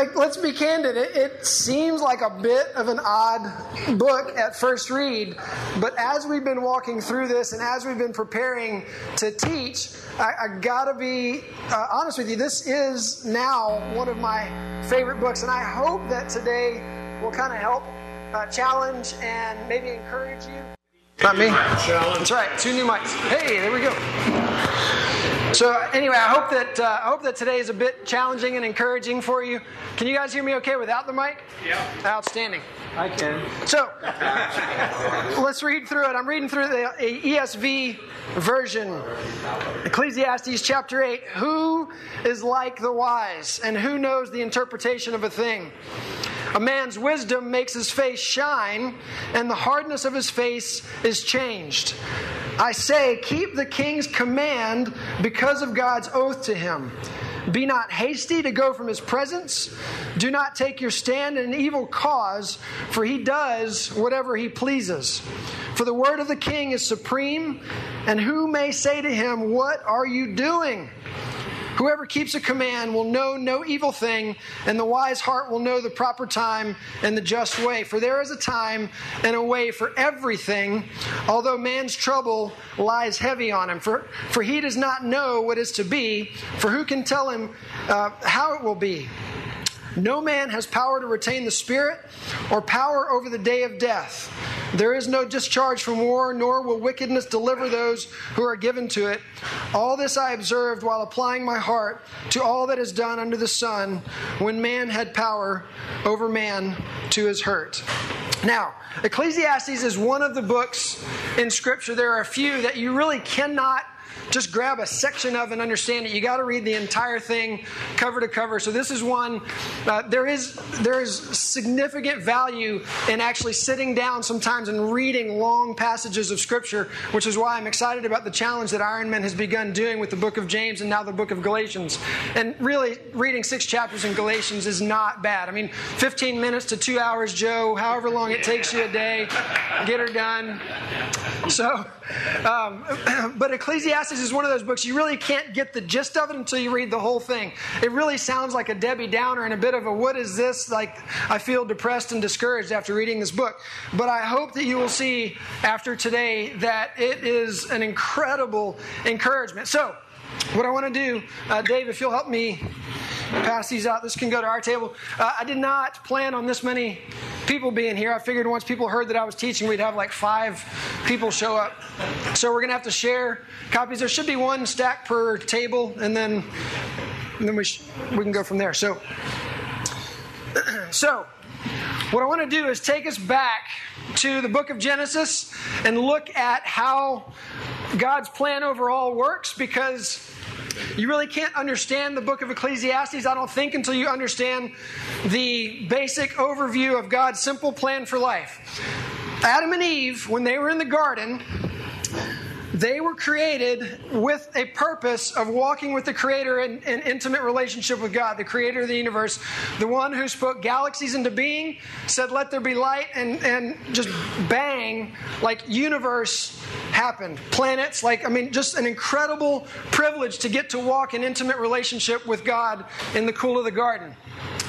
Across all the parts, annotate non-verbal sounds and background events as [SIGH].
like, let's be candid. It, it, seems like a bit of an odd book at first read, but as we've been walking through this and as we've been preparing to teach, I, I gotta be uh, honest with you. This is now one of my favorite books, and I hope that today will kind of help uh, challenge and maybe encourage you. Not me. That's right. Two new mics. Hey, there we go. So anyway, I hope that uh, I hope that today is a bit challenging and encouraging for you. Can you guys hear me okay without the mic? Yeah. Outstanding. I can. So let's read through it. I'm reading through the ESV version. Ecclesiastes chapter 8. Who is like the wise, and who knows the interpretation of a thing? A man's wisdom makes his face shine, and the hardness of his face is changed. I say, keep the king's command because of God's oath to him. Be not hasty to go from his presence. Do not take your stand in an evil cause, for he does whatever he pleases. For the word of the king is supreme, and who may say to him, What are you doing? Whoever keeps a command will know no evil thing, and the wise heart will know the proper time and the just way. For there is a time and a way for everything, although man's trouble lies heavy on him. For, for he does not know what is to be, for who can tell him uh, how it will be? No man has power to retain the Spirit or power over the day of death. There is no discharge from war, nor will wickedness deliver those who are given to it. All this I observed while applying my heart to all that is done under the sun, when man had power over man to his hurt. Now, Ecclesiastes is one of the books in Scripture. There are a few that you really cannot just grab a section of and understand it. You got to read the entire thing cover to cover. So this is one. Uh, there is there is significant value in actually sitting down sometimes and reading long passages of Scripture, which is why I'm excited about the challenge that Ironman has begun doing with the Book of James and now the Book of Galatians. And really, reading six chapters in Galatians is not bad. I mean, 15 minutes to two hours, Joe. However long it takes you a day, get her done. So, um, [CLEARS THROAT] but Ecclesiastes is one of those books you really can't get the gist of it until you read the whole thing. It really sounds like a Debbie Downer and a bit of a what is this? Like, I feel depressed and discouraged after reading this book. But I hope that you will see after today that it is an incredible encouragement. So, what I want to do, uh, Dave, if you'll help me pass these out, this can go to our table. Uh, I did not plan on this many people being here. I figured once people heard that I was teaching, we'd have like five people show up. So we're going to have to share copies. There should be one stack per table, and then, and then we, sh- we can go from there. So, [CLEARS THROAT] so what I want to do is take us back to the book of Genesis and look at how God's plan overall works because you really can't understand the book of Ecclesiastes, I don't think, until you understand the basic overview of God's simple plan for life. Adam and Eve, when they were in the garden, they were created with a purpose of walking with the Creator in an intimate relationship with God, the Creator of the universe, the one who spoke galaxies into being, said, Let there be light, and, and just bang, like universe happened. Planets, like, I mean, just an incredible privilege to get to walk in intimate relationship with God in the cool of the garden.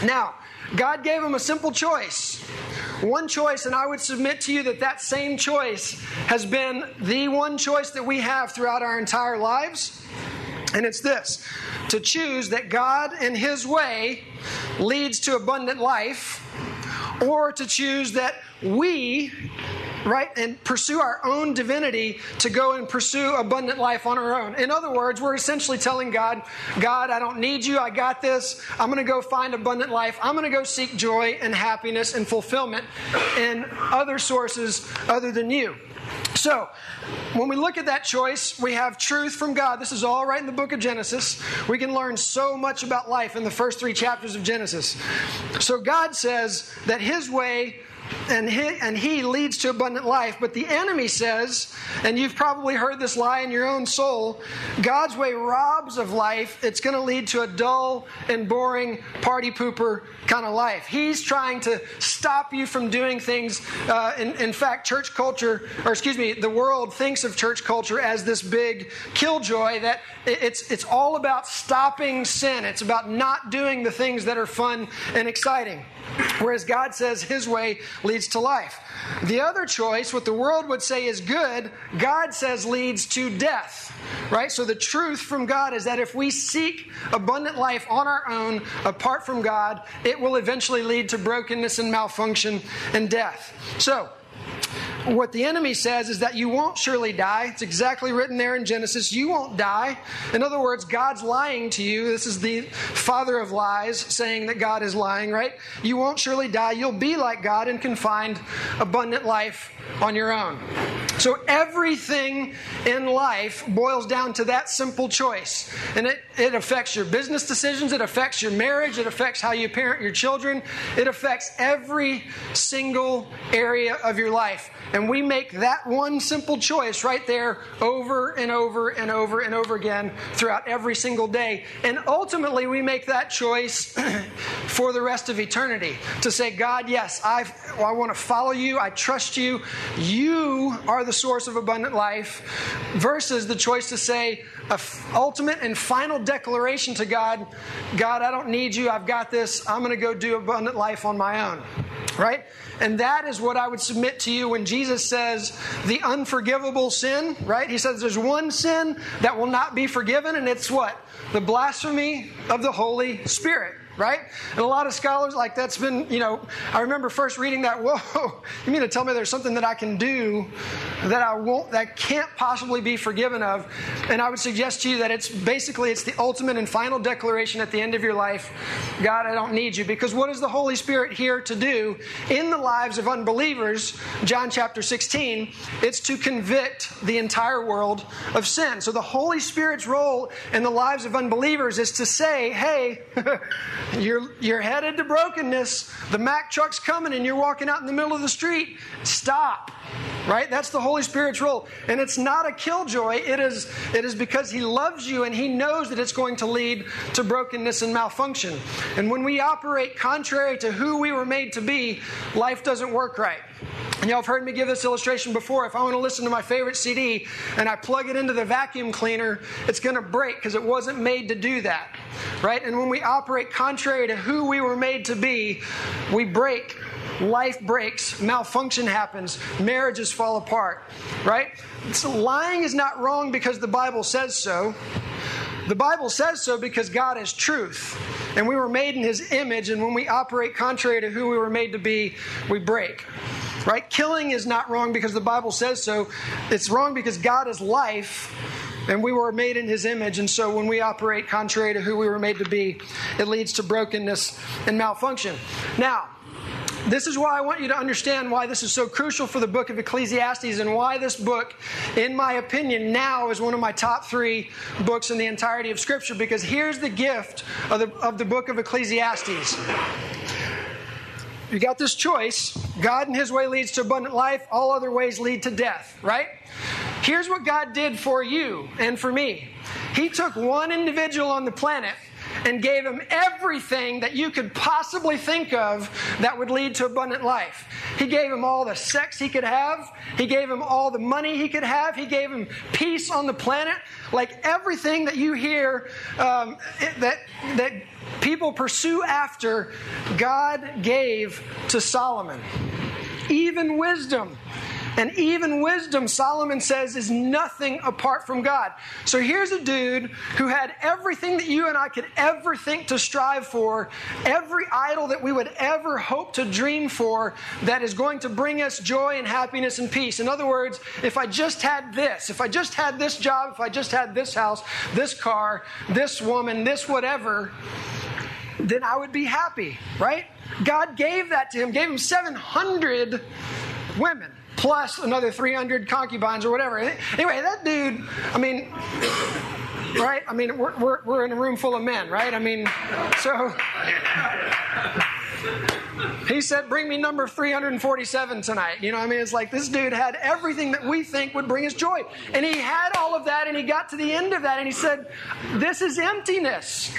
Now, God gave him a simple choice. One choice, and I would submit to you that that same choice has been the one choice that we have throughout our entire lives. And it's this to choose that God and His way leads to abundant life, or to choose that we right? And pursue our own divinity to go and pursue abundant life on our own. In other words, we're essentially telling God, God, I don't need you. I got this. I'm going to go find abundant life. I'm going to go seek joy and happiness and fulfillment in other sources other than you. So, when we look at that choice, we have truth from God. This is all right in the book of Genesis. We can learn so much about life in the first three chapters of Genesis. So, God says that His way and he, and he leads to abundant life. But the enemy says, and you've probably heard this lie in your own soul God's way robs of life. It's going to lead to a dull and boring party pooper kind of life. He's trying to stop you from doing things. Uh, in, in fact, church culture, or excuse me, the world thinks of church culture as this big killjoy that it's, it's all about stopping sin. It's about not doing the things that are fun and exciting. Whereas God says his way leads to life. The other choice, what the world would say is good, God says leads to death. Right? So the truth from God is that if we seek abundant life on our own, apart from God, it will eventually lead to brokenness and malfunction and death. So, what the enemy says is that you won't surely die. It's exactly written there in Genesis. You won't die. In other words, God's lying to you. This is the father of lies saying that God is lying, right? You won't surely die. You'll be like God and can find abundant life on your own. So everything in life boils down to that simple choice. And it, it affects your business decisions, it affects your marriage, it affects how you parent your children, it affects every single area of your life. And we make that one simple choice right there over and over and over and over again throughout every single day. And ultimately, we make that choice [CLEARS THROAT] for the rest of eternity to say, God, yes, i I want to follow you. I trust you. You are the source of abundant life, versus the choice to say, a f- ultimate and final declaration to God God, I don't need you. I've got this. I'm going to go do abundant life on my own. Right? And that is what I would submit to you when Jesus says the unforgivable sin, right? He says there's one sin that will not be forgiven, and it's what? The blasphemy of the Holy Spirit right? And a lot of scholars, like that's been, you know, I remember first reading that, whoa, [LAUGHS] you mean to tell me there's something that I can do that I won't, that can't possibly be forgiven of? And I would suggest to you that it's basically, it's the ultimate and final declaration at the end of your life God, I don't need you. Because what is the Holy Spirit here to do in the lives of unbelievers? John chapter 16, it's to convict the entire world of sin. So the Holy Spirit's role in the lives of unbelievers is to say, hey, [LAUGHS] You're, you're headed to brokenness. The Mack truck's coming and you're walking out in the middle of the street. Stop. Right? That's the Holy Spirit's role. And it's not a killjoy. It is, it is because He loves you and He knows that it's going to lead to brokenness and malfunction. And when we operate contrary to who we were made to be, life doesn't work right. And y'all have heard me give this illustration before. If I want to listen to my favorite CD and I plug it into the vacuum cleaner, it's going to break because it wasn't made to do that. Right? And when we operate contrary to who we were made to be, we break. Life breaks, malfunction happens, marriages fall apart, right? So lying is not wrong because the Bible says so. The Bible says so because God is truth. And we were made in His image, and when we operate contrary to who we were made to be, we break. Right? Killing is not wrong because the Bible says so. It's wrong because God is life and we were made in his image. And so when we operate contrary to who we were made to be, it leads to brokenness and malfunction. Now, this is why I want you to understand why this is so crucial for the book of Ecclesiastes and why this book, in my opinion, now is one of my top three books in the entirety of Scripture. Because here's the gift of the, of the book of Ecclesiastes you got this choice. God and His way leads to abundant life, all other ways lead to death, right? Here's what God did for you and for me He took one individual on the planet and gave him everything that you could possibly think of that would lead to abundant life. He gave him all the sex he could have, he gave him all the money he could have, he gave him peace on the planet. Like everything that you hear um, that, that people pursue after, God gave to Solomon. Even wisdom. And even wisdom, Solomon says, is nothing apart from God. So here's a dude who had everything that you and I could ever think to strive for, every idol that we would ever hope to dream for, that is going to bring us joy and happiness and peace. In other words, if I just had this, if I just had this job, if I just had this house, this car, this woman, this whatever, then I would be happy, right? God gave that to him, gave him 700 women plus another 300 concubines or whatever. Anyway, that dude, I mean, right? I mean, we're, we're, we're in a room full of men, right? I mean, so. He said, Bring me number 347 tonight. You know, I mean, it's like this dude had everything that we think would bring us joy. And he had all of that, and he got to the end of that, and he said, This is emptiness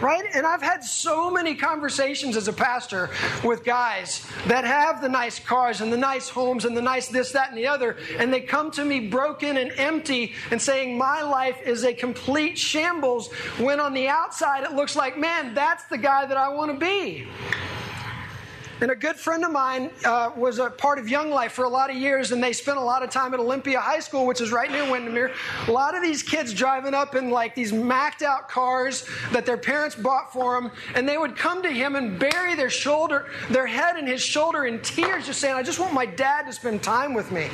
right? And I've had so many conversations as a pastor with guys that have the nice cars and the nice homes and the nice this, that, and the other, and they come to me broken and empty and saying, My life is a complete shambles, when on the outside it looks like, man, that's the guy that I want to be. And a good friend of mine uh, was a part of Young Life for a lot of years, and they spent a lot of time at Olympia High School, which is right near Windermere. A lot of these kids driving up in like these macked out cars that their parents bought for them, and they would come to him and bury their shoulder, their head in his shoulder in tears, just saying, "I just want my dad to spend time with me."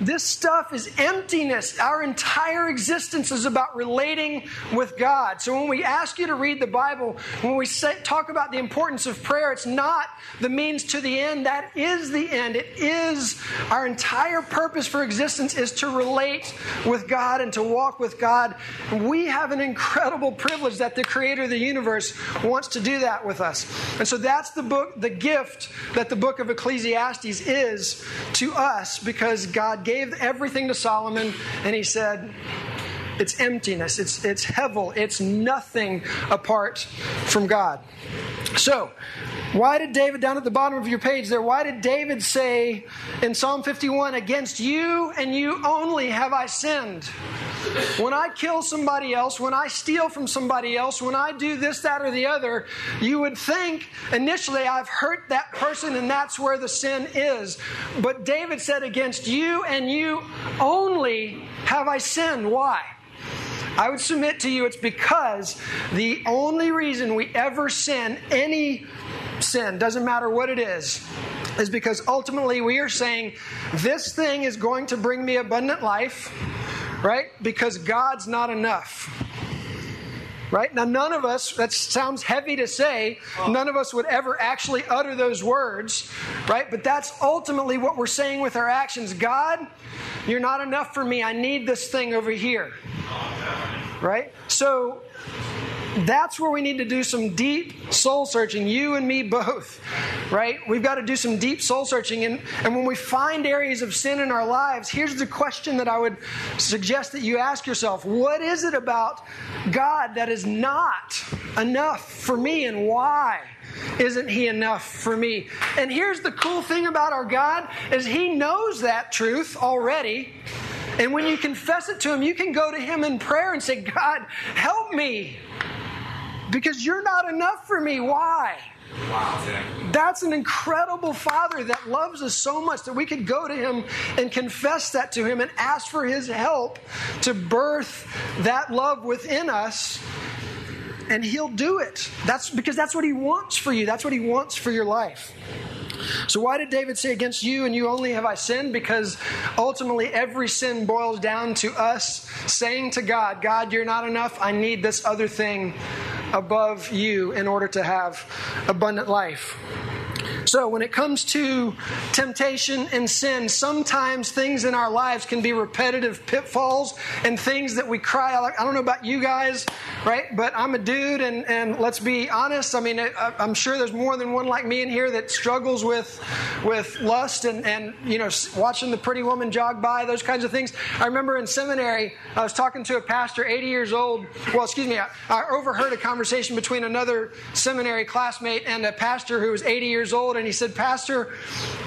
This stuff is emptiness. Our entire existence is about relating with God. So when we ask you to read the Bible, when we say, talk about the importance of prayer, it's not the means to the end. That is the end. It is our entire purpose for existence is to relate with God and to walk with God. We have an incredible privilege that the creator of the universe wants to do that with us. And so that's the book, the gift that the book of Ecclesiastes is to us because God gave everything to Solomon, and he said, it's emptiness, it's, it's hevel, it's nothing apart from God. So, why did David, down at the bottom of your page there, why did David say in Psalm 51, Against you and you only have I sinned? When I kill somebody else, when I steal from somebody else, when I do this, that, or the other, you would think initially I've hurt that person and that's where the sin is. But David said, Against you and you only have I sinned. Why? I would submit to you it's because the only reason we ever sin any sin, doesn't matter what it is, is because ultimately we are saying, This thing is going to bring me abundant life right? Because God's not enough. Right? Now, none of us, that sounds heavy to say, none of us would ever actually utter those words, right? But that's ultimately what we're saying with our actions. God, you're not enough for me. I need this thing over here. Right? So, that's where we need to do some deep soul searching, you and me both, right? We've got to do some deep soul searching. And, and when we find areas of sin in our lives, here's the question that I would suggest that you ask yourself What is it about God that is not enough for me, and why? Isn't he enough for me? And here's the cool thing about our God is he knows that truth already. And when you confess it to him, you can go to him in prayer and say, God, help me because you're not enough for me. Why? That's an incredible Father that loves us so much that we could go to Him and confess that to Him and ask for His help to birth that love within us. And He'll do it. That's because that's what He wants for you, that's what He wants for your life. So, why did David say, Against you and you only have I sinned? Because ultimately every sin boils down to us saying to God, God, you're not enough. I need this other thing above you in order to have abundant life. So, when it comes to temptation and sin, sometimes things in our lives can be repetitive pitfalls and things that we cry out. I don't know about you guys, right? But I'm a dude, and, and let's be honest. I mean, I, am sure there's more than one like me in here that struggles with, with lust and, and, you know, watching the pretty woman jog by, those kinds of things. I remember in seminary, I was talking to a pastor, 80 years old. Well, excuse me, I, I overheard a conversation between another seminary classmate and a pastor who was 80 years old and he said, Pastor,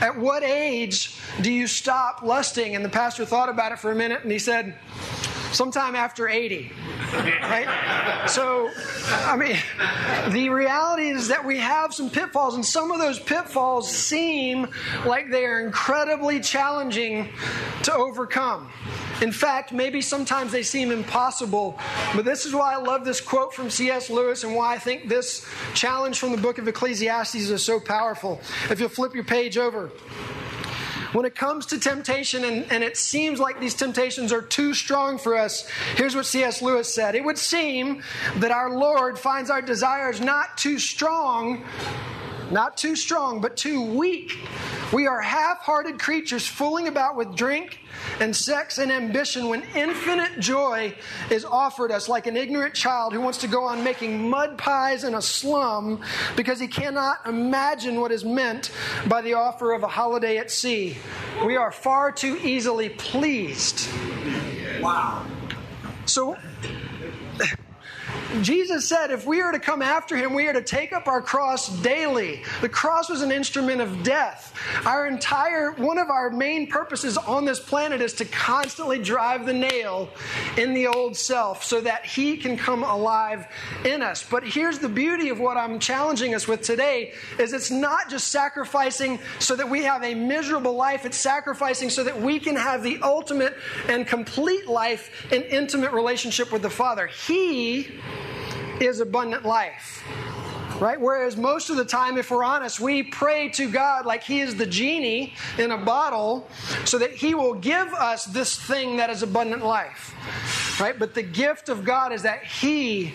at what age do you stop lusting? And the pastor thought about it for a minute and he said, Sometime after 80. Right? So, I mean, the reality is that we have some pitfalls, and some of those pitfalls seem like they are incredibly challenging to overcome. In fact, maybe sometimes they seem impossible, but this is why I love this quote from C.S. Lewis and why I think this challenge from the book of Ecclesiastes is so powerful. If you'll flip your page over. When it comes to temptation and, and it seems like these temptations are too strong for us, here's what C.S. Lewis said It would seem that our Lord finds our desires not too strong, not too strong, but too weak We are half hearted creatures fooling about with drink and sex and ambition when infinite joy is offered us, like an ignorant child who wants to go on making mud pies in a slum because he cannot imagine what is meant by the offer of a holiday at sea. We are far too easily pleased. Wow. So, Jesus said if we are to come after him, we are to take up our cross daily. The cross was an instrument of death. Our entire, one of our main purposes on this planet is to constantly drive the nail in the old self so that he can come alive in us. But here's the beauty of what I'm challenging us with today is it's not just sacrificing so that we have a miserable life, it's sacrificing so that we can have the ultimate and complete life in intimate relationship with the Father. He is abundant life. Right? Whereas most of the time, if we're honest, we pray to God like He is the genie in a bottle so that He will give us this thing that is abundant life. Right? But the gift of God is that He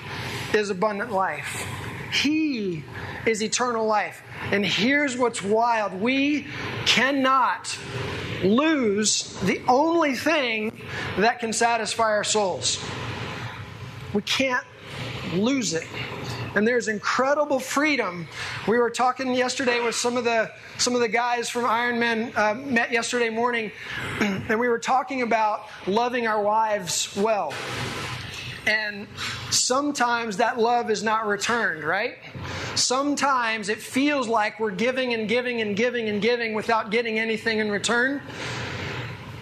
is abundant life. He is eternal life. And here's what's wild we cannot lose the only thing that can satisfy our souls. We can't lose it. And there's incredible freedom. We were talking yesterday with some of the some of the guys from Ironman uh, met yesterday morning, [CLEARS THROAT] and we were talking about loving our wives well. And sometimes that love is not returned, right? Sometimes it feels like we're giving and giving and giving and giving without getting anything in return.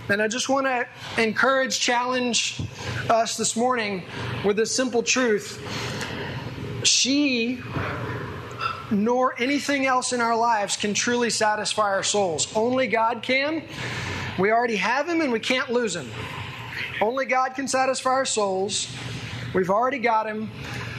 And I just want to encourage, challenge us this morning with this simple truth. She nor anything else in our lives can truly satisfy our souls. Only God can. We already have Him and we can't lose Him. Only God can satisfy our souls. We've already got Him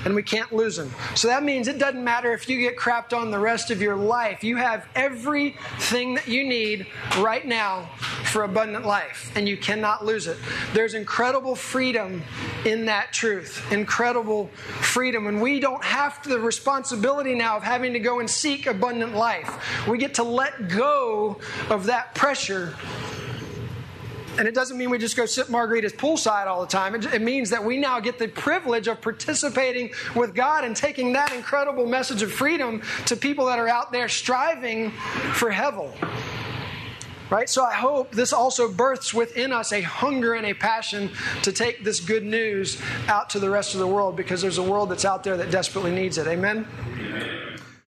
and we can't lose them. So that means it doesn't matter if you get crapped on the rest of your life. You have everything that you need right now for abundant life, and you cannot lose it. There's incredible freedom in that truth. Incredible freedom. And we don't have the responsibility now of having to go and seek abundant life. We get to let go of that pressure and it doesn't mean we just go sit margaritas poolside all the time. It, it, means that we now get the privilege of participating with God and taking that incredible message of freedom to people that are out there striving for heaven. Right? So I hope this also births within us a hunger and a passion to take this good news out to the rest of the world because there's a world that's out there that desperately needs it. Amen? Amen.